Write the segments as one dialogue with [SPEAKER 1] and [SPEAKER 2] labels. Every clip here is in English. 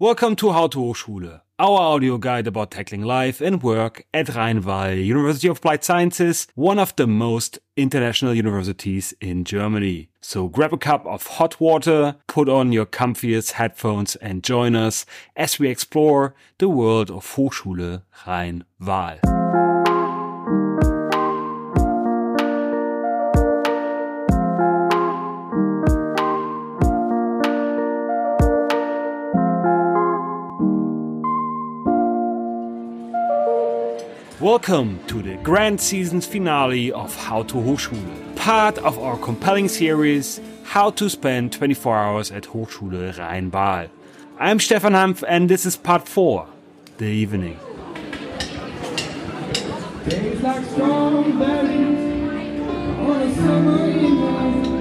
[SPEAKER 1] Welcome to How to Hochschule, our audio guide about tackling life and work at Rhein-Waal University of Applied Sciences, one of the most international universities in Germany. So grab a cup of hot water, put on your comfiest headphones and join us as we explore the world of Hochschule Rhein-Waal. Welcome to the grand season's finale of How to Hochschule, part of our compelling series How to Spend 24 Hours at Hochschule Rhein-Waal. I'm Stefan Hampf and this is part 4, The Evening.
[SPEAKER 2] Days like on a summer evening.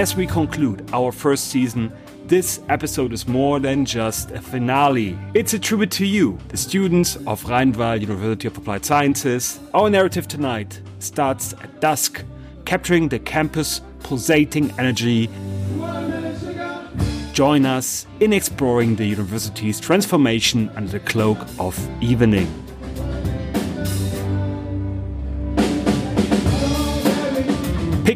[SPEAKER 1] As we conclude our first season, this episode is more than just a finale. It's a tribute to you, the students of Rhein-Waal University of Applied Sciences. Our narrative tonight starts at dusk, capturing the campus pulsating energy. Join us in exploring the university's transformation under the cloak of evening.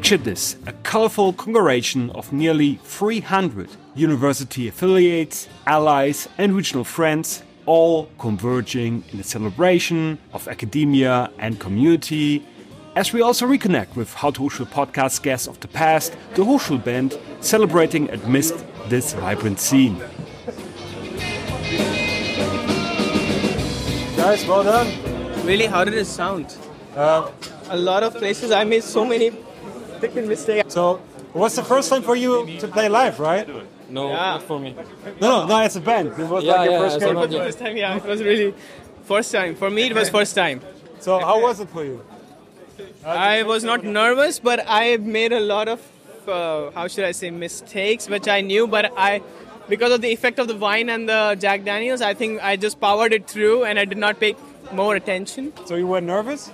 [SPEAKER 1] Picture this a colorful congregation of nearly 300 university affiliates, allies, and regional friends, all converging in the celebration of academia and community. As we also reconnect with How to Hochschule podcast guests of the past, the Hochschul Band, celebrating amidst this vibrant scene.
[SPEAKER 3] Guys, well done.
[SPEAKER 4] Really, how did it sound?
[SPEAKER 3] Uh,
[SPEAKER 4] A lot of places I made so many freaking mistakes.
[SPEAKER 3] so, it was the first time for you to play live, right?
[SPEAKER 5] No,
[SPEAKER 4] Yeah.
[SPEAKER 5] not for me.
[SPEAKER 3] No, no, no, it's a band. It was
[SPEAKER 5] Yeah,
[SPEAKER 3] like your
[SPEAKER 5] yeah,
[SPEAKER 3] first
[SPEAKER 5] as
[SPEAKER 3] game.
[SPEAKER 5] band, yeah.
[SPEAKER 4] First time, yeah, it was really first time. For me, it was first time.
[SPEAKER 3] So, how was it for you?
[SPEAKER 4] I was not nervous, but I made a lot of, uh, how should I say, mistakes, which I knew, but I, because of the effect of the wine and the Jack Daniels, I think I just powered it through and I did not pay more attention.
[SPEAKER 3] So, you were nervous?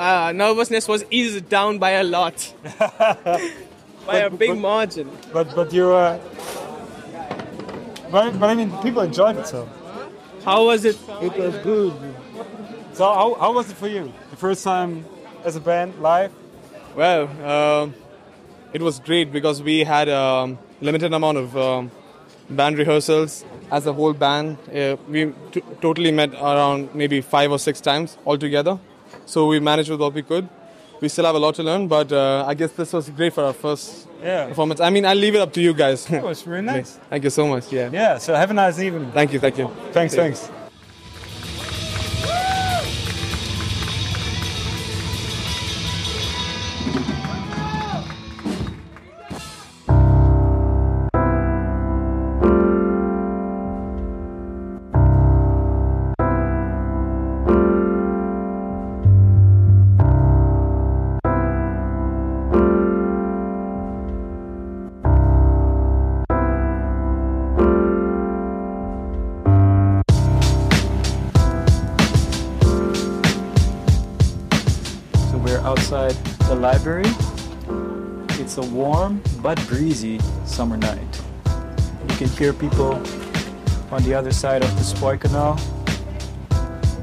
[SPEAKER 4] Uh, nervousness was eased down by a lot, by a big
[SPEAKER 3] but-
[SPEAKER 4] margin.
[SPEAKER 3] But, but you uh, but, but I mean, people enjoyed it, so.
[SPEAKER 4] How was it?
[SPEAKER 3] It was good. So, how, how was it for you? The first time as a band live?
[SPEAKER 5] Well, um, it was great because we had a um, limited amount of um, band rehearsals. As a whole band, uh, we t- totally met around maybe five or six times altogether. So we managed with what we could. We still have a lot to learn, but uh, I guess this was great for our first
[SPEAKER 3] Yeah.
[SPEAKER 5] performance. I mean, I'll leave it up to you guys.
[SPEAKER 3] It was really nice.
[SPEAKER 5] thank you so much. Yeah.
[SPEAKER 3] Yeah, so have a nice evening.
[SPEAKER 5] Thank you. Thank you.
[SPEAKER 3] Thanks, thanks.
[SPEAKER 6] So outside the library. It's a warm but breezy summer night. You can hear people on the other side of the Spoy Canal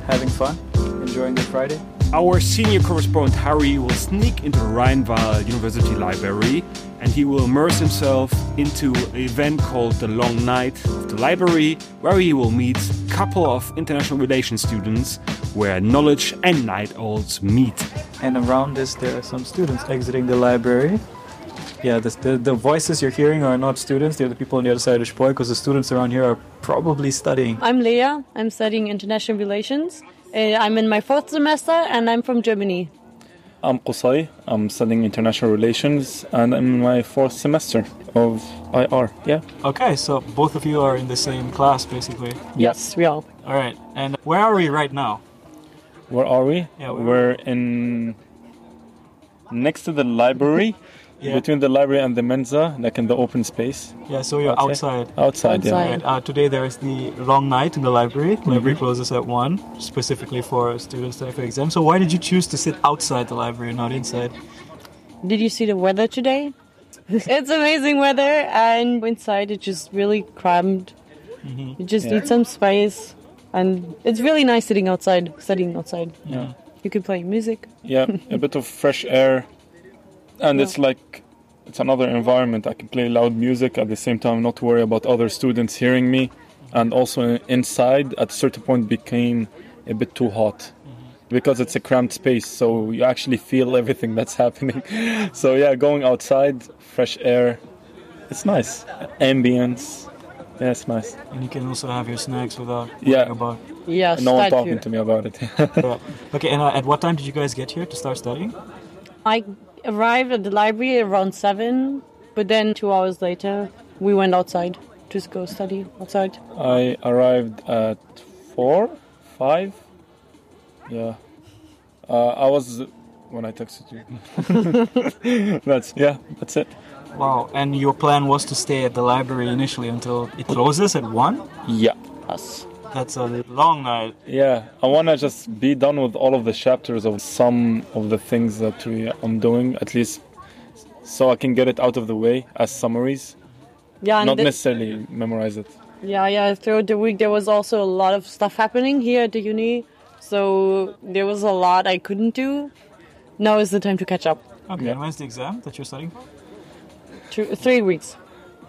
[SPEAKER 6] having fun, enjoying their Friday.
[SPEAKER 1] Our senior correspondent Harry will sneak into the Rhein-Waal University Library and he will immerse himself into an event called the Long Night of the Library, where he will meet a couple of international relations students where knowledge and night owls meet.
[SPEAKER 6] And around this, there are some students exiting the library. Yeah, the, the, the voices you're hearing are not students, they're the people on the other side of Spoy, because the students around here are probably studying.
[SPEAKER 7] I'm Leah. I'm studying international relations. Uh, I'm in my fourth semester and I'm from Germany.
[SPEAKER 8] I'm Qusai. I'm studying international relations and I'm in my fourth semester of IR. Yeah.
[SPEAKER 6] Okay, so both of you are in the same class, basically.
[SPEAKER 7] Yes, we are.
[SPEAKER 6] All right, and where are we right now?
[SPEAKER 8] Where are we?
[SPEAKER 6] Yeah, where-
[SPEAKER 8] We're in next to the library.
[SPEAKER 3] Yeah.
[SPEAKER 8] between the library and the mensa, like in the open space.
[SPEAKER 3] Yeah, so you're
[SPEAKER 8] I'd
[SPEAKER 3] outside.
[SPEAKER 8] Outside, yeah.
[SPEAKER 7] Outside.
[SPEAKER 3] And uh, today there is the long night in the library.
[SPEAKER 8] Mm-hmm.
[SPEAKER 3] Library closes at one, specifically for students studying for exams. So why did you choose to sit outside the library, not inside?
[SPEAKER 7] Did you see the weather today? it's amazing weather, and inside it's just really cramped. You just
[SPEAKER 8] Yeah.
[SPEAKER 7] need some space, and it's really nice sitting outside, studying outside.
[SPEAKER 8] Yeah.
[SPEAKER 7] You can play music.
[SPEAKER 8] Yeah, a bit of fresh air, and
[SPEAKER 7] Yeah.
[SPEAKER 8] it's like it's another environment. I can play loud music at the same time, not worry about other students hearing me, and also inside at a certain point became a bit too hot mm-hmm. because it's a cramped space. So you actually feel everything that's happening. so yeah, going outside, fresh air, it's nice. Ambience, yeah, it's nice.
[SPEAKER 3] And you can also have your snacks without
[SPEAKER 8] Yeah.
[SPEAKER 3] worrying about.
[SPEAKER 7] Yes,
[SPEAKER 8] no one talking
[SPEAKER 7] too.
[SPEAKER 8] to me about it.
[SPEAKER 3] Yeah. Okay, and uh, at what time did you guys get here to start studying?
[SPEAKER 7] I arrived at the library around seven, but then two hours later we went outside to go study outside.
[SPEAKER 8] I arrived at four, five. Yeah, uh, I was when I texted you. that's yeah, that's it.
[SPEAKER 3] Wow, and your plan was to stay at the library initially until it closes at one?
[SPEAKER 8] Yeah,
[SPEAKER 7] Us.
[SPEAKER 3] That's a long night.
[SPEAKER 8] yeah. I wanna just be done with all of the chapters of some of the things that we, I'm doing, at least, so I can get it out of the way as summaries,
[SPEAKER 7] Yeah,
[SPEAKER 8] not necessarily memorize it.
[SPEAKER 7] Yeah, yeah. Throughout the week, there was also a lot of stuff happening here at the uni, so there was a lot I couldn't do. Now is the time to catch up.
[SPEAKER 3] Okay,
[SPEAKER 8] Yeah.
[SPEAKER 3] and when's the exam that you're studying?
[SPEAKER 7] Two, three weeks.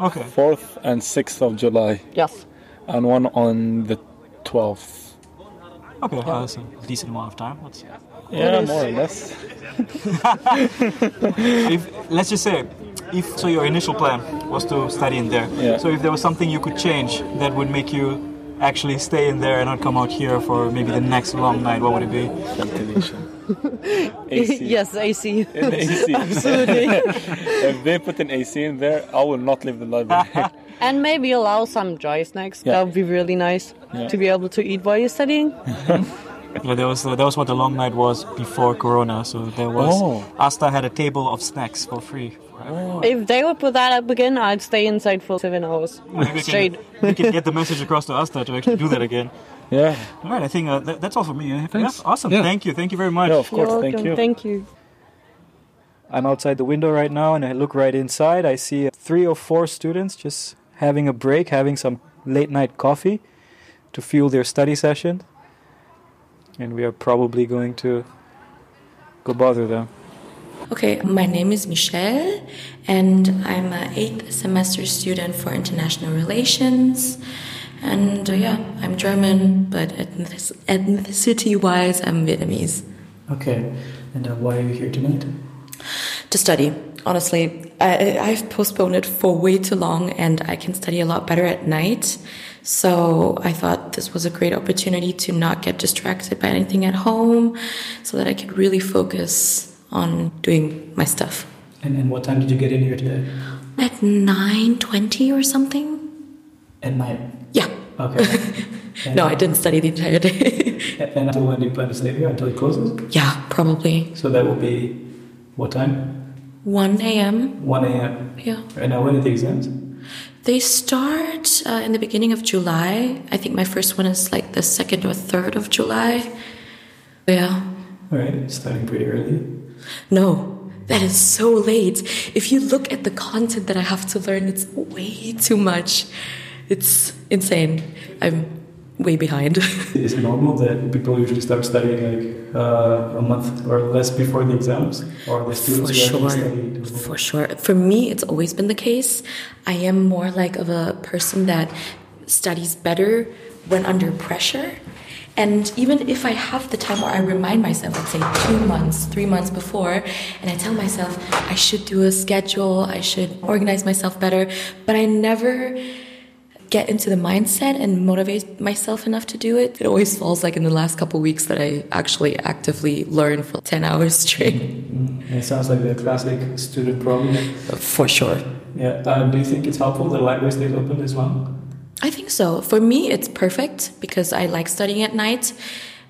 [SPEAKER 3] Okay.
[SPEAKER 8] Fourth and sixth of July,
[SPEAKER 7] Yes.
[SPEAKER 8] and one on the twelfth.
[SPEAKER 3] Okay, uh, that's a decent amount of time. Let's,
[SPEAKER 8] Yeah, more or less.
[SPEAKER 3] if, let's just say, if so, your initial plan was to study in there.
[SPEAKER 8] Yeah.
[SPEAKER 3] So if there was something you could change that would make you actually stay in there and not come out here for maybe the next long night, what would it be?
[SPEAKER 8] Ventilation. AC.
[SPEAKER 7] yes, AC.
[SPEAKER 8] An AC.
[SPEAKER 7] Absolutely.
[SPEAKER 8] if they put an AC in there, I will not leave the library.
[SPEAKER 7] and maybe allow some dry snacks.
[SPEAKER 8] Yeah.
[SPEAKER 7] That would be really nice
[SPEAKER 8] Yeah.
[SPEAKER 7] to be able to eat while you're studying.
[SPEAKER 3] Yeah, that was uh, that was what the long night was before Corona. So there was
[SPEAKER 8] Oh.
[SPEAKER 3] Asta had a table of snacks for free.
[SPEAKER 7] If they would put that up again, I'd stay inside for seven hours
[SPEAKER 3] Maybe we
[SPEAKER 7] straight.
[SPEAKER 3] can, we can get the message across to Asta to actually do that again.
[SPEAKER 8] yeah.
[SPEAKER 3] All right, I think uh, that, that's all for me. Yeah,
[SPEAKER 6] Thanks.
[SPEAKER 3] awesome.
[SPEAKER 6] Yeah.
[SPEAKER 3] Thank you. Thank you very much.
[SPEAKER 8] Yeah, of
[SPEAKER 7] You're
[SPEAKER 8] course. Thank you.
[SPEAKER 7] Thank you.
[SPEAKER 6] I'm outside the window right now and I look right inside. I see three or four students just having a break, having some late night coffee to fuel their study session. And we are probably going to go bother them.
[SPEAKER 9] Okay, my name is Michelle, and I'm an eighth semester student for international relations. And uh, yeah, I'm German, but ethnicity wise, I'm Vietnamese.
[SPEAKER 6] Okay, and uh, why are you here tonight?
[SPEAKER 9] To study. Honestly, I, I've postponed it for way too long, and I can study a lot better at night. So I thought this was a great opportunity to not get distracted by anything at home, so that I could really focus on doing my stuff.
[SPEAKER 6] And, and what time did you get in here today?
[SPEAKER 9] At 9.20 or something?
[SPEAKER 6] At night.
[SPEAKER 9] Yeah.
[SPEAKER 6] Okay.
[SPEAKER 9] No, I didn't study the entire day.
[SPEAKER 6] And until when do you plan to stay here? Until it closes?
[SPEAKER 9] yeah, probably.
[SPEAKER 6] So that will be what time?
[SPEAKER 9] 1 a.m.
[SPEAKER 6] 1 a.m.
[SPEAKER 9] Yeah.
[SPEAKER 6] And now when are the exams?
[SPEAKER 9] They start uh, in the beginning of July. I think my first one is like the 2nd or 3rd of July. Yeah.
[SPEAKER 6] All right, starting pretty early.
[SPEAKER 9] No, that is so late. If you look at the content that I have to learn, it's way too much. It's insane. I'm way behind.
[SPEAKER 6] Is it normal that people usually start studying like uh, a month or less before the exams, or the students
[SPEAKER 9] For sure.
[SPEAKER 6] study?
[SPEAKER 9] For sure. For me, it's always been the case. I am more like of a person that studies better when under pressure. And even if I have the time where I remind myself, let's say two months, three months before, and I tell myself I should do a schedule, I should organize myself better, but I never get into the mindset and motivate myself enough to do it. It always falls like in the last couple weeks that I actually actively learn for 10 hours straight.
[SPEAKER 6] Mm, It sounds like the classic student problem.
[SPEAKER 9] For sure.
[SPEAKER 6] Yeah. Uh, do you think it's helpful that the library stays open as well?
[SPEAKER 9] I think so. For me, it's perfect because I like studying at night.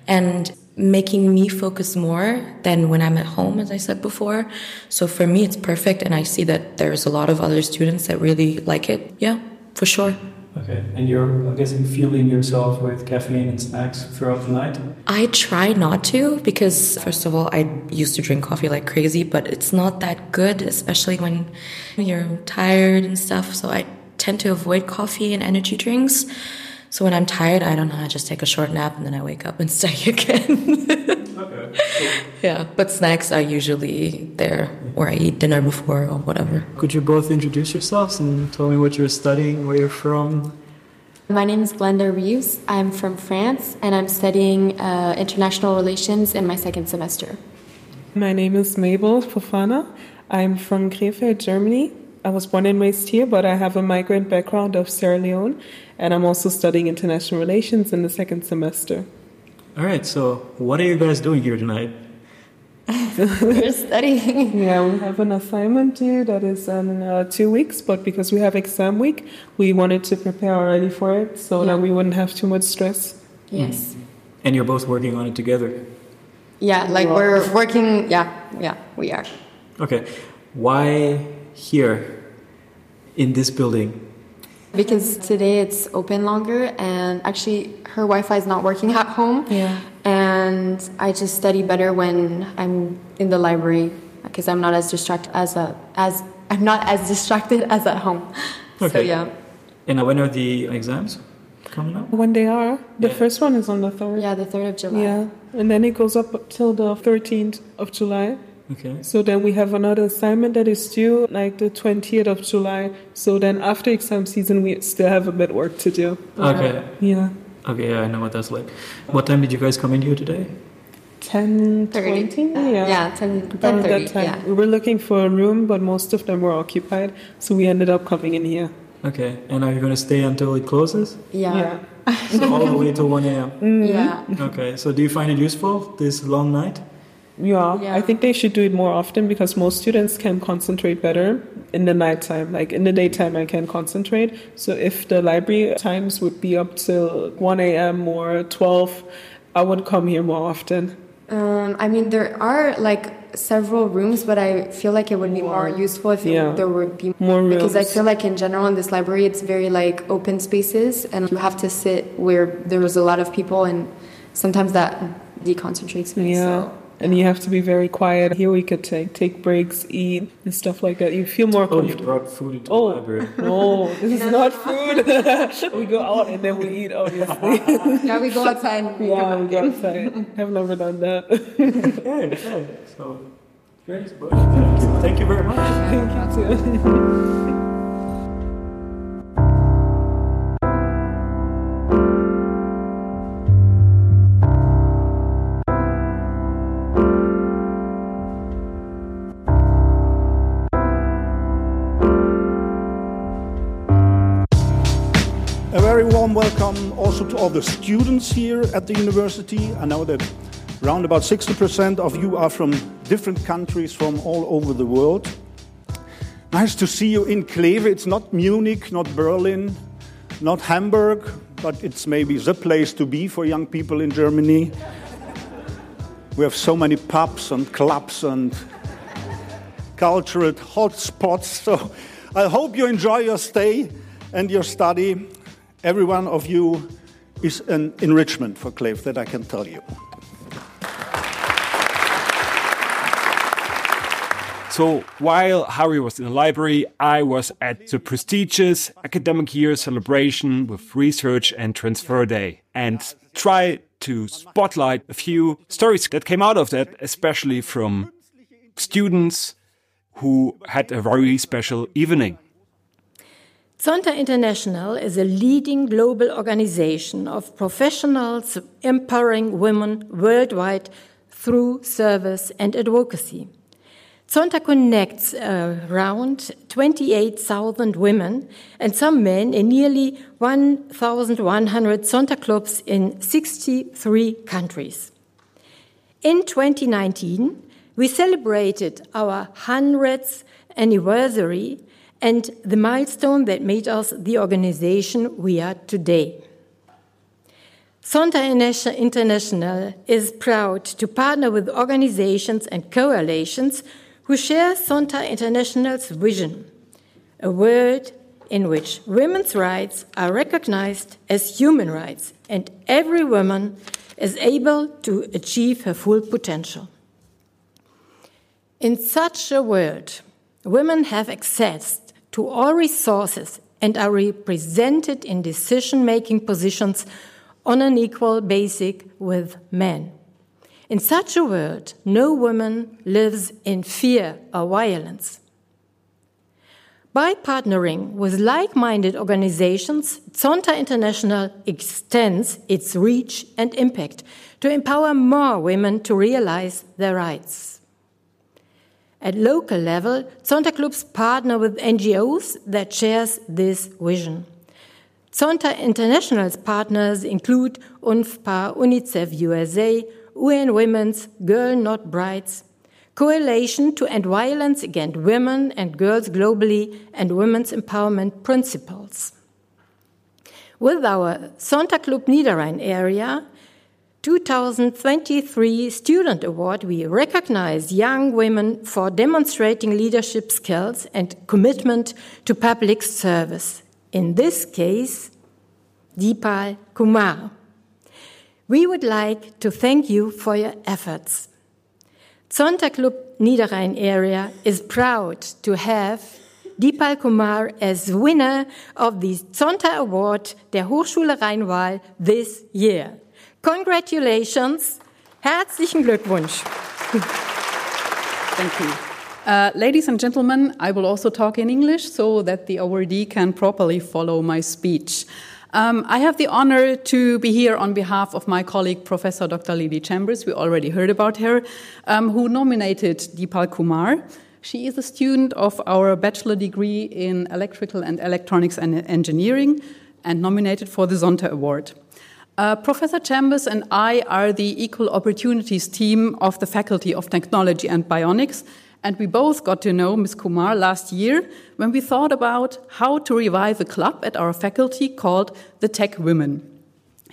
[SPEAKER 9] And making me focus more than when I'm at home, as I said before. So for me, it's perfect, and I see that there's a lot of other students that really like it. Yeah, for sure.
[SPEAKER 6] Okay, and you're, I'm guessing, fueling yourself with caffeine and snacks throughout the night?
[SPEAKER 9] I try not to because, first of all, I used to drink coffee like crazy, but it's not that good, especially when you're tired and stuff. So I tend to avoid coffee and energy drinks. So when I'm tired, I don't know, I just take a short nap and then I wake up and study again.
[SPEAKER 6] Okay.
[SPEAKER 9] yeah, but snacks are usually there where I eat dinner before or whatever.
[SPEAKER 6] Could you both introduce yourselves and tell me what you're studying, where you're from?
[SPEAKER 10] My name is Glenda Reeves. I'm from France and I'm studying uh, international relations in my second semester.
[SPEAKER 11] My name is Mabel Fofana. I'm from Krefeld, Germany. I was born and raised here, but I have a migrant background of Sierra Leone, and I'm also studying international relations in the second semester.
[SPEAKER 6] All right, so what are you guys doing here tonight?
[SPEAKER 10] We're studying.
[SPEAKER 11] Yeah, we have an assignment due that is in uh, two weeks, but because we have exam week, we wanted to prepare already for it so
[SPEAKER 10] Yeah.
[SPEAKER 11] that we wouldn't have too much stress.
[SPEAKER 10] Yes.
[SPEAKER 6] And you're both working on it together.
[SPEAKER 10] Yeah, like we're working. Yeah, yeah, we are.
[SPEAKER 6] Okay, why here in this building?
[SPEAKER 10] Because today it's open longer, and actually, her Wi Fi is not working at home.
[SPEAKER 9] Yeah.
[SPEAKER 10] And I just study better when I'm in the library because I'm not as distracted as a, as I'm not as distracted as at home. So
[SPEAKER 6] Okay.
[SPEAKER 10] yeah,
[SPEAKER 6] And when are the exams coming up?
[SPEAKER 11] When they are, the
[SPEAKER 6] Yeah.
[SPEAKER 11] first one is on the 3rd.
[SPEAKER 10] yeah, the third of July.
[SPEAKER 11] Yeah, and then it goes up till the 13th of July.
[SPEAKER 6] Okay.
[SPEAKER 11] So then we have another assignment that is due like the 20th of July. So then after exam season, we still have a bit work to do.
[SPEAKER 6] Okay.
[SPEAKER 11] Yeah.
[SPEAKER 6] Okay, yeah, I know what that's like. What time did you guys come in here today?
[SPEAKER 11] 10,
[SPEAKER 10] 30.
[SPEAKER 11] 20? Uh, yeah.
[SPEAKER 10] Yeah, 10,
[SPEAKER 11] Around
[SPEAKER 10] 10
[SPEAKER 11] that time.
[SPEAKER 10] yeah.
[SPEAKER 11] We were looking for a room, but most of them were occupied. So we ended up coming in here.
[SPEAKER 6] Okay, and are you going to stay until it closes?
[SPEAKER 10] Yeah.
[SPEAKER 6] So all the way till 1 a.m. Mm-hmm.
[SPEAKER 10] Yeah.
[SPEAKER 6] Okay, so do you find it useful this long night?
[SPEAKER 11] Yeah,
[SPEAKER 10] Yeah.
[SPEAKER 11] I think they should do it more often because most students can concentrate better in the nighttime. Like in the daytime, I can concentrate. So if the library times would be up till 1 a.m. or 12, I would come here more often.
[SPEAKER 10] Um, I mean, there are like several rooms, but I feel like it would be more useful if
[SPEAKER 11] Yeah.
[SPEAKER 10] there would be
[SPEAKER 11] More rooms.
[SPEAKER 10] Because I feel like in general in this library, it's very like open spaces, and you have to sit where there is a lot of people, and sometimes that deconcentrates me.
[SPEAKER 11] Yeah.
[SPEAKER 10] So.
[SPEAKER 11] And you have to be very quiet. Here we could take take breaks, eat, and stuff like that. You feel more
[SPEAKER 6] Oh, you
[SPEAKER 11] comfortable.
[SPEAKER 6] brought food into
[SPEAKER 11] Oh.
[SPEAKER 6] the library.
[SPEAKER 11] No, this is not food. we go out and then we eat, obviously.
[SPEAKER 10] Yeah, we go outside. And we
[SPEAKER 11] yeah,
[SPEAKER 10] come
[SPEAKER 11] we
[SPEAKER 10] back
[SPEAKER 11] go
[SPEAKER 10] in.
[SPEAKER 11] outside. Have never done that.
[SPEAKER 6] Okay, okay. So, great. Thank you. Thank you very much.
[SPEAKER 11] Thank you too.
[SPEAKER 12] Also to all the students here at the university. I know that around about 60% of you are from different countries from all over the world. Nice to see you in Kleve. It's not Munich, not Berlin, not Hamburg, but it's maybe the place to be for young people in Germany. We have so many pubs and clubs and cultural hotspots. So I hope you enjoy your stay and your study. Every one of you is an enrichment for Kleve, that I can tell you.
[SPEAKER 1] So while Harry was in the library, I was at the prestigious academic year celebration with Research and Transfer Day and try to spotlight a few stories that came out of that, especially from students who had a very special evening.
[SPEAKER 13] Zonta International is a leading global organization of professionals empowering women worldwide through service and advocacy. Zonta connects uh, around 28,000 women and some men in nearly 1,100 Zonta clubs in 63 countries. In 2019, we celebrated our 100th anniversary and the milestone that made us the organization we are today. Zonta International is proud to partner with organizations and coalitions who share Zonta International's vision, a world in which women's rights are recognized as human rights and every woman is able to achieve her full potential. In such a world, women have access to all resources and are represented in decision making positions on an equal basis with men. In such a world, no woman lives in fear or violence. By partnering with like minded organizations, Zonta International extends its reach and impact to empower more women to realize their rights. At local level, Zonta clubs partner with NGOs that shares this vision. Zonta International's partners include UNFPA, UNICEF USA, UN Women's Girl Not Brides, Coalition to End Violence Against Women and Girls Globally, and Women's Empowerment Principles. With our Zonta Club Niederrhein area 2023 Student Award, we recognize young women for demonstrating leadership skills and commitment to public service. In this case, Deepal Kumar. We would like to thank you for your efforts. Zonta Club Niederrhein area is proud to have Deepal Kumar as winner of the Zonta Award der Hochschule Rhein-Waal this year. Congratulations. Herzlichen Glückwunsch.
[SPEAKER 14] Thank you. Uh, ladies and gentlemen, I will also talk in English so that the awardee can properly follow my speech. Um, I have the honor to be here on behalf of my colleague, Professor Dr. Lily Chambers. We already heard about her, um, who nominated Deepal Kumar. She is a student of our bachelor degree in electrical and electronics and engineering and nominated for the Zonta Award. Uh, Professor Chambers and I are the Equal Opportunities team of the Faculty of Technology and Bionics, and we both got to know Ms. Kumar last year when we thought about how to revive a club at our faculty called the Tech Women.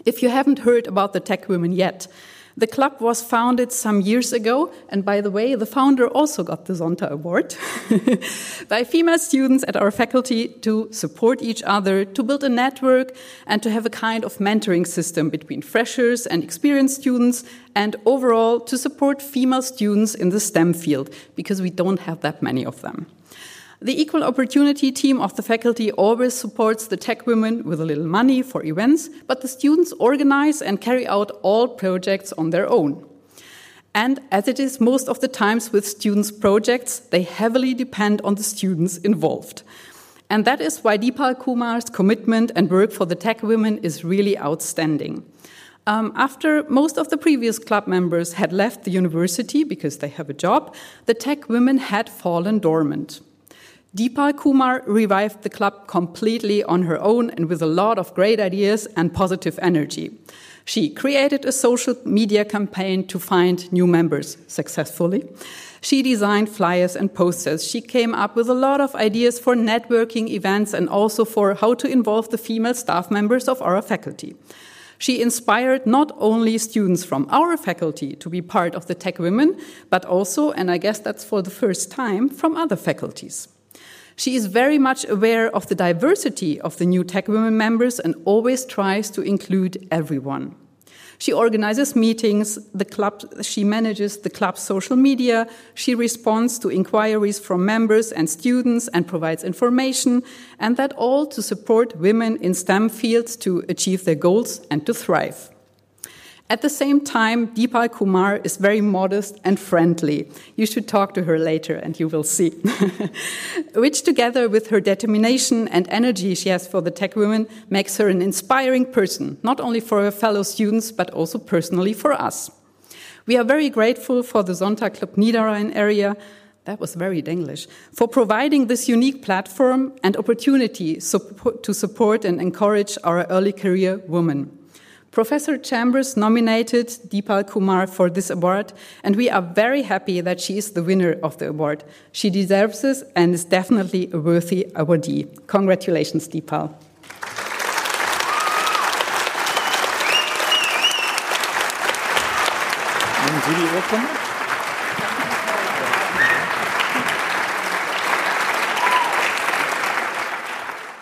[SPEAKER 14] If you haven't heard about the Tech Women yet, the club was founded some years ago, and by the way, the founder also got the Zonta Award by female students at our faculty to support each other, to build a network, and to have a kind of mentoring system between freshers and experienced students, and overall to support female students in the STEM field, because we don't have that many of them. The Equal Opportunity team of the faculty always supports the tech women with a little money for events, but the students organize and carry out all projects on their own. And as it is most of the times with students' projects, they heavily depend on the students involved. And that is why Deepal Kumar's commitment and work for the tech women is really outstanding. Um, after most of the previous club members had left the university because they have a job, the tech women had fallen dormant. Deepal Kumar revived the club completely on her own and with a lot of great ideas and positive energy. She created a social media campaign to find new members successfully. She designed flyers and posters. She came up with a lot of ideas for networking events and also for how to involve the female staff members of our faculty. She inspired not only students from our faculty to be part of the Tech Women, but also, and I guess that's for the first time, from other faculties. She is very much aware of the diversity of the new Tech Women members and always tries to include everyone. She organizes meetings, the club, she manages the club's social media, she responds to inquiries from members and students and provides information, and that all to support women in STEM fields to achieve their goals and to thrive. At the same time, Deepal Kumar is very modest and friendly. You should talk to her later and you will see. Which, together with her determination and energy she has for the tech women, makes her an inspiring person, not only for her fellow students, but also personally for us. We are very grateful for the Zonta Club Niederrhein area that was very English, for providing this unique platform and opportunity to support and encourage our early career women. Professor Chambers nominated Deepal Kumar for this award, and we are very happy that she is the winner of the award. She deserves this and is definitely a worthy awardee. Congratulations, Deepal.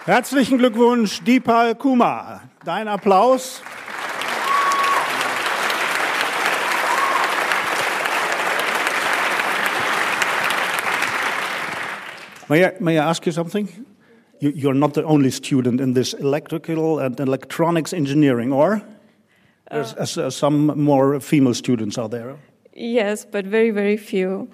[SPEAKER 12] Herzlichen Glückwunsch, Deepal Kumar. Dein Applaus. May I, may I ask you something? You, you're not the only student in this electrical and electronics engineering, or? There's uh, some more female students out there.
[SPEAKER 15] Yes, but very, very few.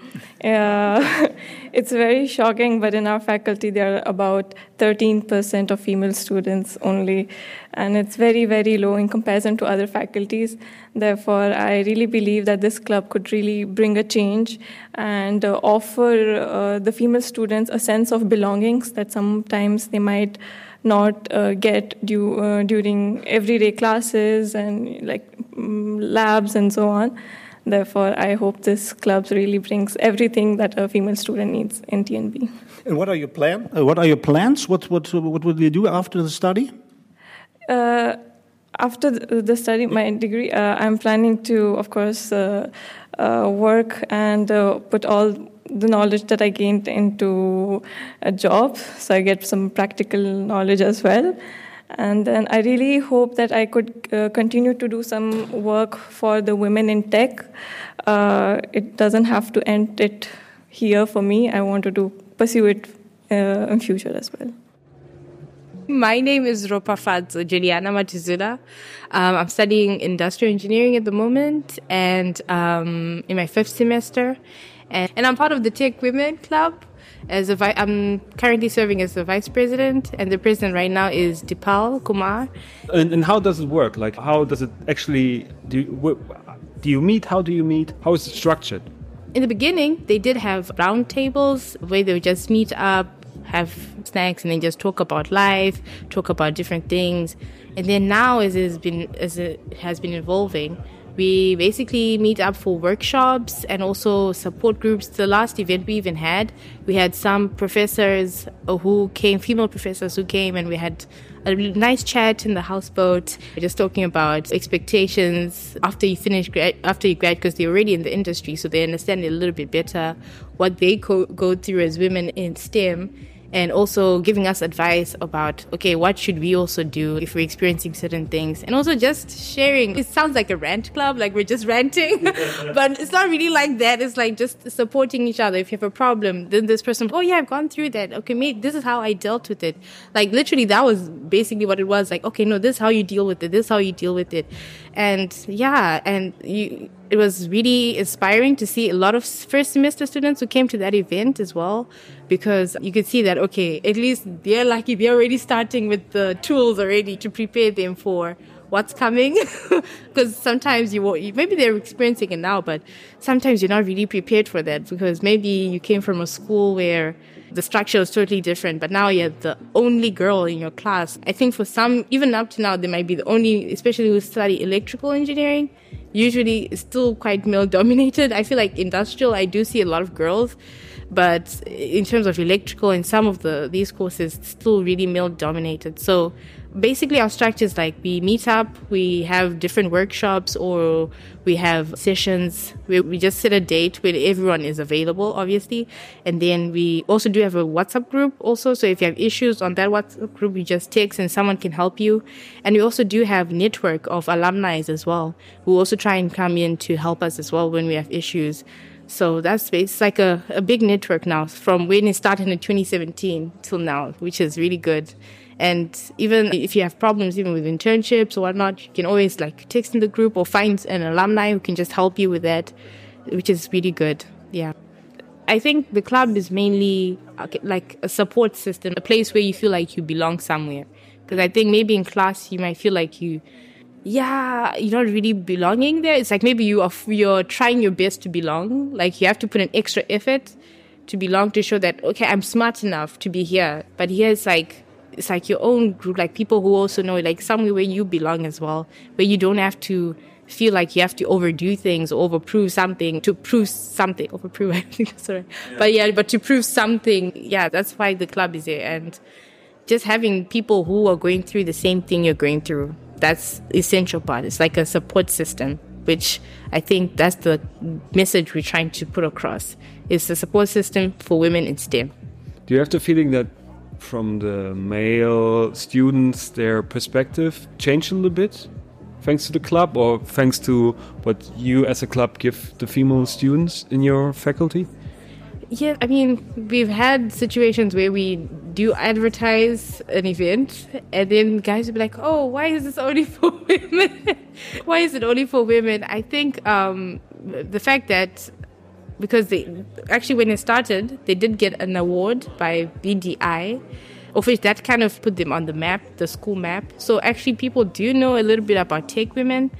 [SPEAKER 15] Uh, it's very shocking, but in our faculty, there are about 13% of female students only, and it's very, very low in comparison to other faculties. Therefore, I really believe that this club could really bring a change and uh, offer uh, the female students a sense of belongings that sometimes they might not uh, get due, uh, during everyday classes and like mm, labs and so on. Therefore, I hope this club really brings everything that a female student needs in TNB.
[SPEAKER 12] And what are your plan? Uh, what are your plans? What what what will you do after the study?
[SPEAKER 15] Uh, after the the study, my degree, uh, I'm planning to, of course, uh, uh, work and uh, put all the knowledge that I gained into a job, so I get some practical knowledge as well. And then I really hope that I could uh, continue to do some work for the women in tech. Uh, it doesn't have to end it here for me. I want to do, pursue it uh, in future as well.
[SPEAKER 16] My name is Ropa Fadzo Juliana Matizula. Um, I'm studying industrial engineering at the moment and um, in my fifth semester. And, and I'm part of the Tech Women Club. As a vi- I'm currently serving as the vice president, and the president right now is Deepal Kumar.
[SPEAKER 1] And, and how does it work? Like, how does it actually do? You, do you meet? How do you meet? How is it structured?
[SPEAKER 16] In the beginning, they did have round tables where they would just meet up, have snacks, and then just talk about life, talk about different things. And then now, as it has been as it has been evolving, we basically meet up for workshops and also support groups. The last event we even had, we had some professors who came, female professors who came, and we had a nice chat in the houseboat, just talking about expectations after you finish, after you grad, because they're already in the industry, so they understand it a little bit better, what they co- go through as women in STEM and also giving us advice about okay what should we also do if we're experiencing certain things? And also just sharing. It sounds like a rant club like we're just ranting but it's not really like that. It's like just supporting each other. If you have a problem then this person oh yeah i've gone through that. Okay mate this is how i dealt with it. Like literally that was basically what it was. Like okay no this is how you deal with it. This is how you deal with it. And yeah and you it was really inspiring to see a lot of first semester students who came to that event as well because you could see that okay at least they're lucky they're already starting with the tools already to prepare them for what's coming. Because sometimes you won't maybe they're experiencing it now but sometimes you're not really prepared for that because maybe you came from a school where the structure is totally different but now you're the only girl in your class. I think for some even up to now they might be the only especially who study electrical engineering usually it's still quite male dominated i feel like industrial i do see a lot of girls but in terms of electrical and some of the these courses still really male dominated. So basically our structure is like we meet up we have different workshops or we have sessions we, we just set a date where everyone is available obviously. And then we also do have a whatsapp group also. So if you have issues on that whatsapp group you just text and someone can help you. And we also do have network of alumni as well who also try and come in to help us as well when we have issues so that's it's like a, a big network now from when it started in 2017 till now, which is really good. And even if you have problems, even with internships or whatnot, you can always like text in the group or find an alumni who can just help you with that, which is really good. Yeah. I think the club is mainly like a support system, a place where you feel like you belong somewhere. Because I think maybe in class you might feel like you yeah, you're not really belonging there. It's like maybe you are you're trying your best to belong. Like you have to put an extra effort to belong to show that okay, I'm smart enough to be here. But here it's like it's like your own group, like people who also know like somewhere where you belong as well, where you don't have to feel like you have to overdo things or overprove something to prove something. Overprove, I think that's right. Yeah. But yeah, but to prove something, yeah, that's why the club is there. And just having people who are going through the same thing you're going through that's essential part. It's like a support system. which I think that's the message we're trying to put across. It's a support system for women in STEM.
[SPEAKER 3] Do you have the feeling that from the male students, their perspective changed a little bit? Thanks to the club, or thanks to what you as a club give the female students in your faculty?
[SPEAKER 16] Yeah, I mean, we've had situations where we do advertise an event, and then guys will be like, "Oh, why is this only for women? why is it only for women?" I think um, the fact that because they actually when it started, they did get an award by BDI, of which that kind of put them on the map, the school map. So actually, people do know a little bit about Tech Women,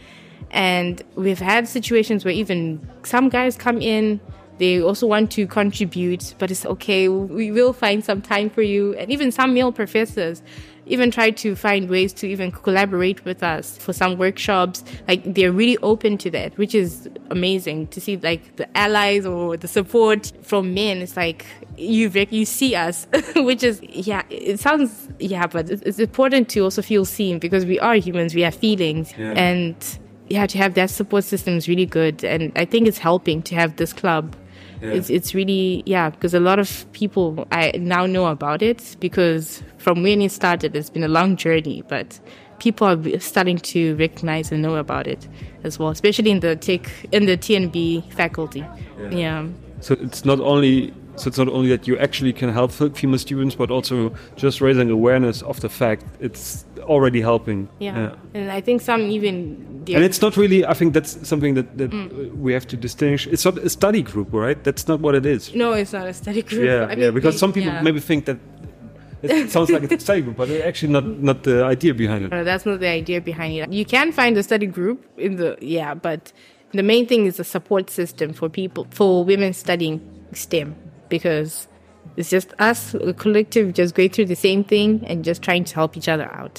[SPEAKER 16] and we've had situations where even some guys come in they also want to contribute, but it's okay. We will find some time for you. And even some male professors even try to find ways to even collaborate with us for some workshops. Like they're really open to that, which is amazing to see like the allies or the support from men. It's like you you see us, which is yeah. It sounds yeah, but it's important to also feel seen because we are humans. We have feelings
[SPEAKER 3] Yeah.
[SPEAKER 16] and. Yeah, to have that support system is really good, and I think it's helping to have this club
[SPEAKER 3] Yeah.
[SPEAKER 16] it's it's really yeah because a lot of people I now know about it because from when it started it's been a long journey but people are starting to recognize and know about it as well especially in the tech in the TNB faculty
[SPEAKER 3] Yeah.
[SPEAKER 16] yeah,
[SPEAKER 3] So it's not only so it's not only that you actually can help female students, but also just raising awareness of the fact it's already helping.
[SPEAKER 16] yeah and I think some even
[SPEAKER 3] And it's not really. I think that's something that, that
[SPEAKER 16] Mm.
[SPEAKER 3] we have to distinguish. It's not a study group, right? That's not what it is.
[SPEAKER 16] no it's not a study group
[SPEAKER 3] Yeah,
[SPEAKER 16] I mean,
[SPEAKER 3] yeah. Because some people
[SPEAKER 16] yeah.
[SPEAKER 3] maybe think that it, sounds like it's a study group, but it's actually not not the idea behind it.
[SPEAKER 16] No, that's not the idea behind it. You can find a study group in the yeah, but the main thing is a support system for people for women studying STEM because it's just us, a collective, just going through the same thing and just trying to help each other out.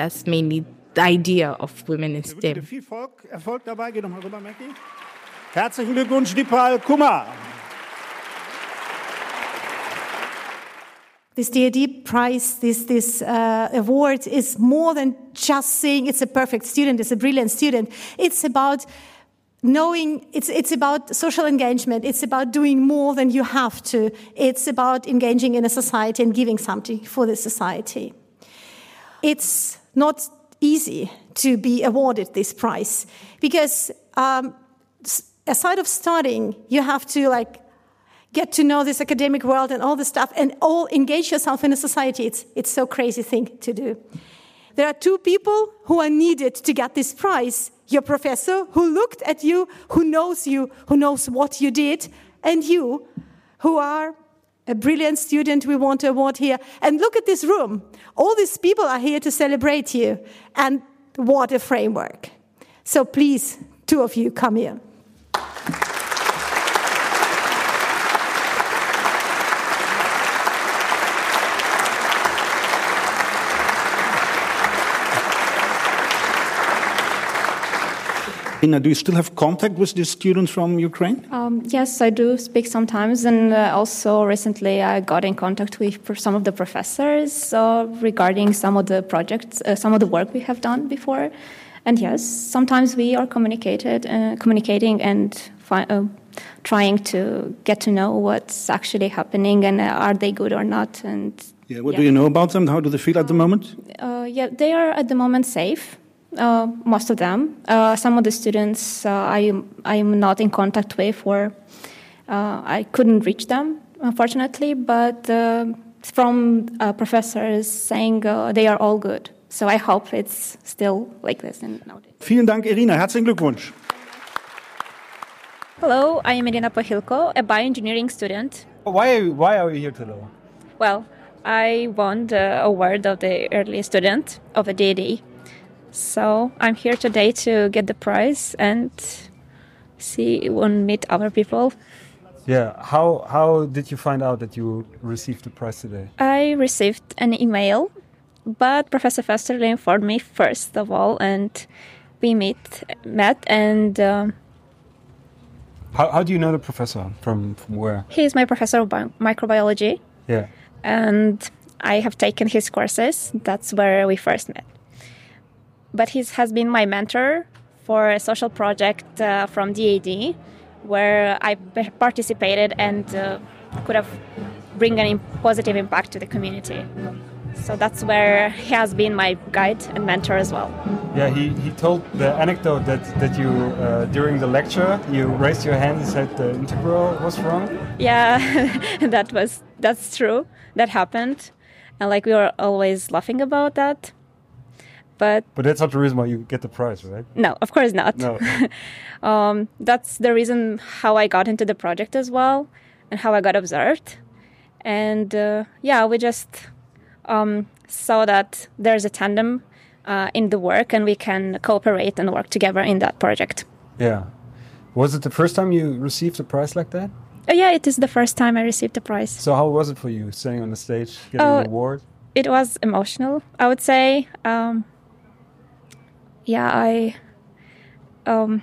[SPEAKER 16] That's mainly the idea of women in STEM.
[SPEAKER 12] Viel Erfolg, Erfolg dabei. Geh nochmal rüber, Mackie. Herzlichen Glückwunsch, Deepal Kumar.
[SPEAKER 17] This DAAD prize, this, this uh, award is more than just saying it's a perfect student, it's a brilliant student. It's about knowing, it's, it's about social engagement. It's about doing more than you have to. It's about engaging in a society and giving something for the society. It's not easy to be awarded this prize because um, aside of studying, you have to like get to know this academic world and all this stuff and all engage yourself in a society. It's, it's so crazy thing to do. There are two people who are needed to get this prize. Your professor who looked at you, who knows you, who knows what you did, and you who are a brilliant student we want to award here. And look at this room. All these people are here to celebrate you. And what a framework. So please, two of you, come here.
[SPEAKER 12] Ina, do you still have contact with the students from Ukraine?
[SPEAKER 18] Um, yes, I do speak sometimes, and uh, also recently I got in contact with some of the professors uh, regarding some of the projects, uh, some of the work we have done before. And yes, sometimes we are communicated, uh, communicating and uh, trying to get to know what's actually happening and uh, are they good or not. And
[SPEAKER 12] Yeah, what do you know about them? How do they feel at the moment?
[SPEAKER 18] uh, yeah, they are at the moment safe. Uh, most of them. Uh, some of the students uh, I am I am not in contact with, or uh, I couldn't reach them, unfortunately. But uh, from uh, professors saying uh, they are all good. So I hope it's still like this. And nowadays.
[SPEAKER 12] Vielen Dank, Irina. Herzlichen Glückwunsch.
[SPEAKER 19] Hello, I am Irina Pohilko, a bioengineering student.
[SPEAKER 20] Why, why are you here today?
[SPEAKER 19] Well, I won the award of the early student of a DAAD. So I'm here today to get the prize and see and meet other people.
[SPEAKER 20] Yeah. How how did you find out that you received the prize today?
[SPEAKER 19] I received an email, but Professor Festerle informed me first of all, and we meet met and. Um,
[SPEAKER 20] How, how do you know the professor from from where?
[SPEAKER 19] He is my professor of bio- microbiology,
[SPEAKER 20] Yeah.
[SPEAKER 19] and I have taken his courses. That's where we first met. But he has been my mentor
[SPEAKER 18] for a social project uh, from DAAD where I participated and uh, could have bring an im- positive impact to the community. So that's where he has been my guide and mentor as well.
[SPEAKER 1] Yeah, he, he told the anecdote that, that you, uh, during the lecture, you raised your hand and said the integral was wrong.
[SPEAKER 18] Yeah, that was that's true. That happened, and like we were always laughing about that. But
[SPEAKER 1] But that's not the reason why you get the prize, right?
[SPEAKER 18] no, of course not.
[SPEAKER 1] No.
[SPEAKER 18] um, that's the reason how I got into the project as well, and how I got observed. And uh, yeah, we just um, saw that there's a tandem uh, in the work, and we can cooperate and work together in that project.
[SPEAKER 1] Yeah. Was it the first time you received a prize like that?
[SPEAKER 18] Uh, yeah, it is the first time I received a prize.
[SPEAKER 1] So how was it for you, standing on the stage, getting
[SPEAKER 18] Oh,
[SPEAKER 1] an award?
[SPEAKER 18] It was emotional, I would say. Um, yeah, I, um,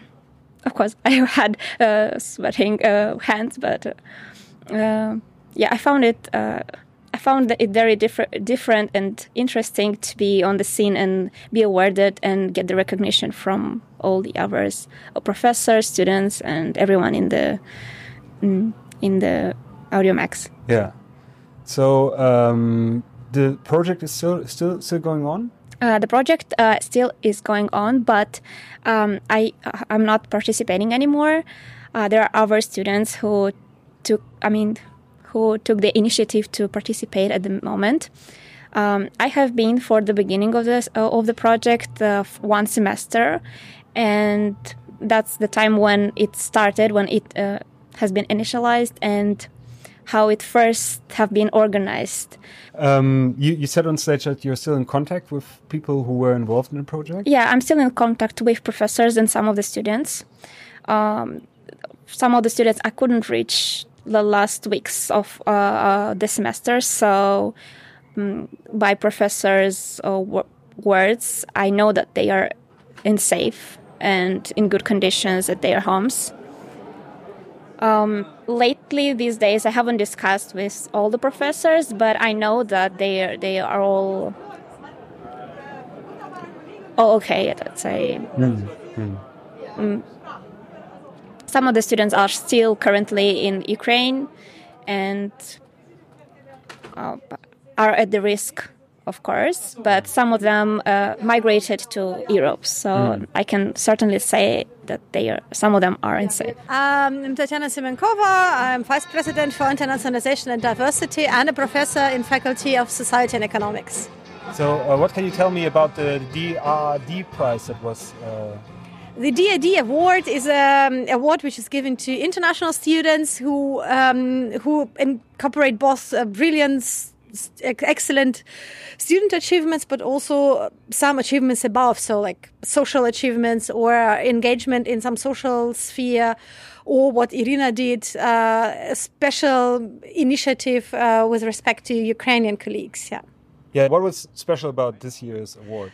[SPEAKER 18] of course, I had uh, sweating uh, hands, but uh, yeah, I found it. Uh, I found it very different, different and interesting to be on the scene and be awarded and get the recognition from all the others, uh, professors, students, and everyone in the mm, in the Audimax.
[SPEAKER 1] Yeah. So um, the project is still still still going on.
[SPEAKER 18] Uh, the project uh, still is going on, but um, I uh, I'm not participating anymore. Uh, there are other students who took I mean who took the initiative to participate at the moment. Um, I have been for the beginning of this uh, of the project one semester, and that's the time when it started when it has been initialized and how it first have been organized.
[SPEAKER 1] Um, you, you said on stage that you're still in contact with people who were involved in the project.
[SPEAKER 18] Yeah, I'm still in contact with professors and some of the students. Um, some of the students I couldn't reach the last weeks of uh, uh, the semester, so um, by professors' uh, w- words, I know that they are in safe and in good conditions at their homes. Um, lately, these days, I haven't discussed with all the professors, but I know that they are, they are all all okay. Let's say Mm. some of the students are still currently in Ukraine and uh, are at the risk, of course, but some of them uh, migrated to Europe. So
[SPEAKER 17] Mm.
[SPEAKER 18] I can certainly say that they are. Some of them are insane.
[SPEAKER 17] Um, I'm Tatiana Zimenkova. I'm Vice President for Internationalization and Diversity and a professor in Faculty of Society and Economics.
[SPEAKER 1] So uh, what can you tell me about the DAAD prize that was? Uh,
[SPEAKER 17] The DAAD award is an award which is given to international students who um, who incorporate both uh, brilliance, ex- excellent student achievements, but also some achievements above, so like social achievements or engagement in some social sphere, or what Irina did, uh, a special initiative uh, with respect to Ukrainian colleagues. Yeah.
[SPEAKER 1] yeah. What was special about this year's award?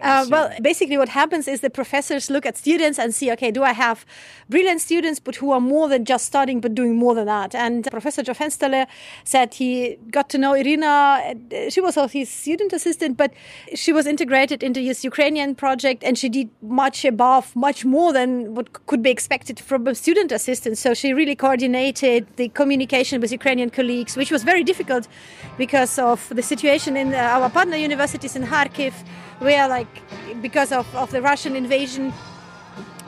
[SPEAKER 17] Uh, well, basically, what happens is the professors look at students and see, okay, do I have brilliant students, but who are more than just studying, but doing more than that? And Professor Joe Fensterle said he got to know Irina. She was also his student assistant, but she was integrated into his Ukrainian project, and she did much above, much more than what could be expected from a student assistant. So she really coordinated the communication with Ukrainian colleagues, which was very difficult because of the situation in uh, our partner universities in Kharkiv where like because of, of the russian invasion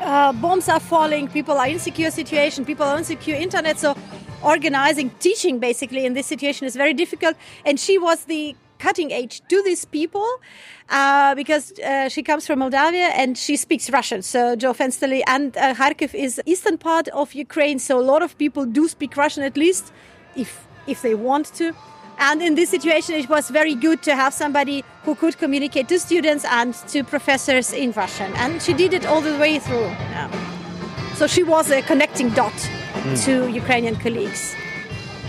[SPEAKER 17] uh, bombs are falling people are in secure situation people are on secure internet so organizing teaching basically in this situation is very difficult and she was the cutting edge to these people uh, because uh, she comes from Moldavia and she speaks Russian. So Joe Fensterle and uh, Kharkiv is eastern part of Ukraine, so a lot of people do speak Russian at least, if if they want to. And in this situation, it was very good to have somebody who could communicate to students and to professors in Russian. And she did it all the way through. Yeah. So she was a connecting dot
[SPEAKER 1] Mm.
[SPEAKER 17] to Ukrainian colleagues.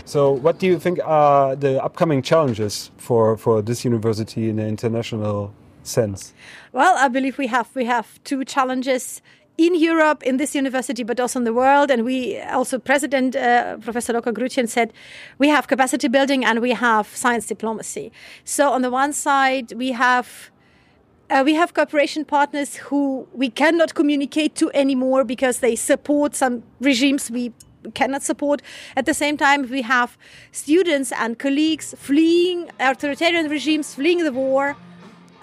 [SPEAKER 1] So, what do you think are the upcoming challenges for, for this university in an international sense?
[SPEAKER 17] Well, I believe we have we have two challenges in Europe, in this university, but also in the world. And we also, President uh, Professor Locker-Grütjen said, we have capacity building and we have science diplomacy. So on the one side, we have Uh, we have cooperation partners who we cannot communicate to anymore because they support some regimes we cannot support. At the same time, we have students and colleagues fleeing authoritarian regimes, fleeing the war,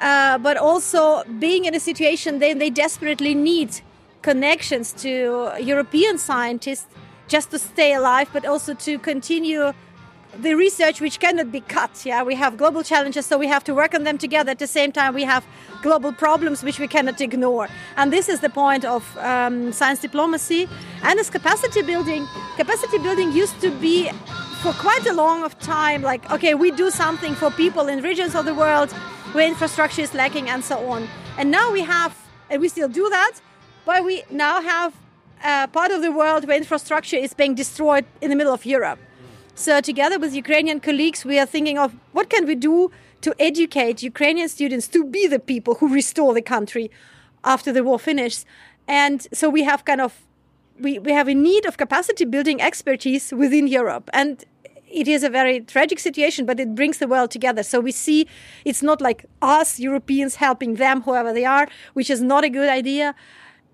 [SPEAKER 17] uh, but also being in a situation they, they desperately need connections to European scientists just to stay alive, but also to continue the research which cannot be cut. Yeah, we have global challenges, so we have to work on them together. At the same time, we have global problems which we cannot ignore. And this is the point of um, science diplomacy and this capacity building. Capacity building used to be for quite a long of time like okay we do something for people in regions of the world where infrastructure is lacking and so on and now we have and we still do that but we now have a part of the world where infrastructure is being destroyed in the middle of europe so together with Ukrainian colleagues, we are thinking of what can we do to educate Ukrainian students to be the people who restore the country after the war finishes. And so we have kind of we, we have a need of capacity building expertise within Europe. And it is a very tragic situation, but it brings the world together. So we see it's not like us Europeans helping them, whoever they are, which is not a good idea.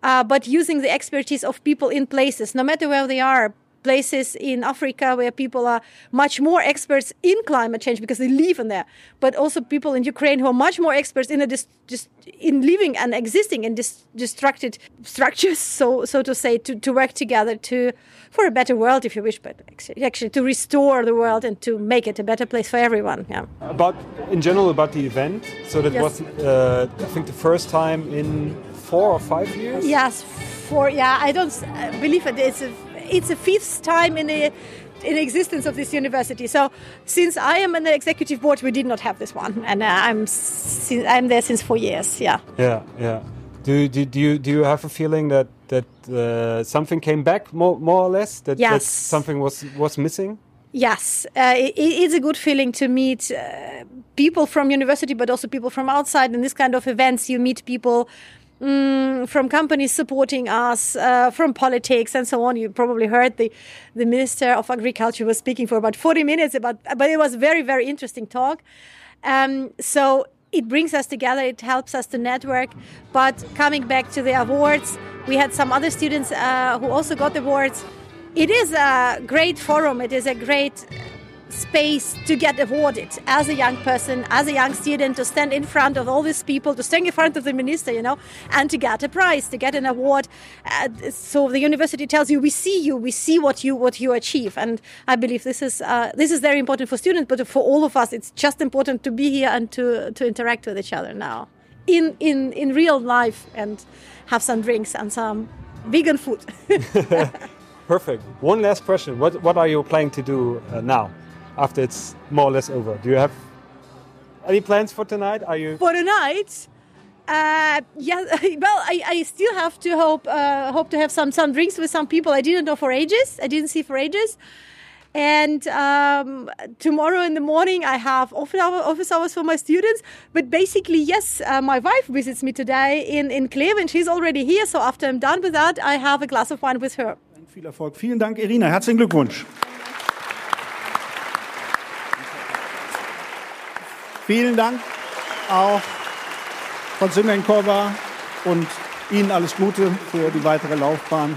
[SPEAKER 17] Uh, but using the expertise of people in places, no matter where they are, places in Africa where people are much more experts in climate change because they live in there, but also people in Ukraine who are much more experts in just in living and existing in dis- destructed structures, so so to say, to, to work together to for a better world, if you wish, but actually, actually to restore the world and to make it a better place for everyone. Yeah.
[SPEAKER 1] About in general about the event. So that
[SPEAKER 17] Yes.
[SPEAKER 1] was uh, I think the first time in four or five years.
[SPEAKER 17] Yes, four. yeah, I don't uh, believe it. It's a it's a fifth time in the in existence of this university. So since I am in the executive board, we did not have this one, and uh, I'm I'm there since four years. Yeah.
[SPEAKER 1] Yeah, yeah. Do, do, do you do you have a feeling that that uh, something came back more more or less that, that something was was missing?
[SPEAKER 17] Yes, uh, it, it's a good feeling to meet uh, people from university, but also people from outside. In this kind of events, you meet people mm, from companies supporting us, uh, from politics, and so on. You probably heard the the minister of agriculture was speaking for about forty minutes about, but it was very very interesting talk. Um, so it brings us together. It helps us to network. But coming back to the awards, we had some other students uh, who also got awards. It is a great forum. It is a great space to get awarded as a young person, as a young student, to stand in front of all these people, to stand in front of the minister, you know, and to get a prize, to get an award. Uh, so the university tells you, we see you, we see what you what you achieve, and I believe this is uh, this is very important for students, but for all of us, it's just important to be here and to to interact with each other now, in in in real life, and have some drinks and some vegan food.
[SPEAKER 1] Perfect. One last question. What what are you planning to do uh, now, after it's more or less over? Do you have any plans for tonight? Are you
[SPEAKER 17] for tonight. Uh, yeah, well, I, I still have to hope uh, hope to have some some drinks with some people I didn't know for ages. I didn't see for ages. And um, tomorrow in the morning, I have office, hour, office hours for my students. But basically, yes, uh, my wife visits me today in, in Kleve, and she's already here. So after I'm done with that, I have a glass of wine with her.
[SPEAKER 12] Viel Erfolg. Vielen Dank, Irina. Herzlichen Glückwunsch. Vielen Dank auch von Simenkova und Ihnen alles Gute für die weitere Laufbahn.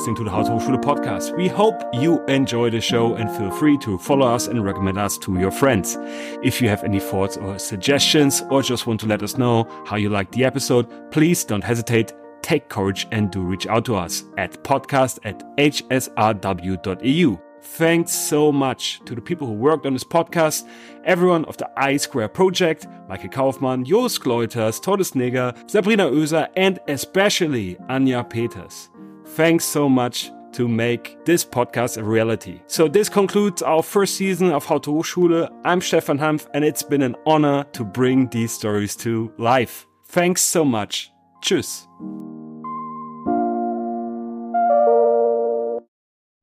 [SPEAKER 1] Listening to the How to Hochschule podcast. We hope you enjoy the show and feel free to follow us and recommend us to your friends. If you have any thoughts or suggestions or just want to let us know how you liked the episode, please don't hesitate. Take courage and do reach out to us at podcast at hsrw.eu. Thanks so much to the people who worked on this podcast, everyone of the I Square project, Michael Kaufmann, Jos Kleuters, Todes Neger, Sabrina Oeser, and especially Anja Peters. Thanks so much to make this podcast a reality. So this concludes our first season of How to Hochschule. I'm Stefan Hanf and it's been an honor to bring these stories to life. Thanks so much. Tschüss.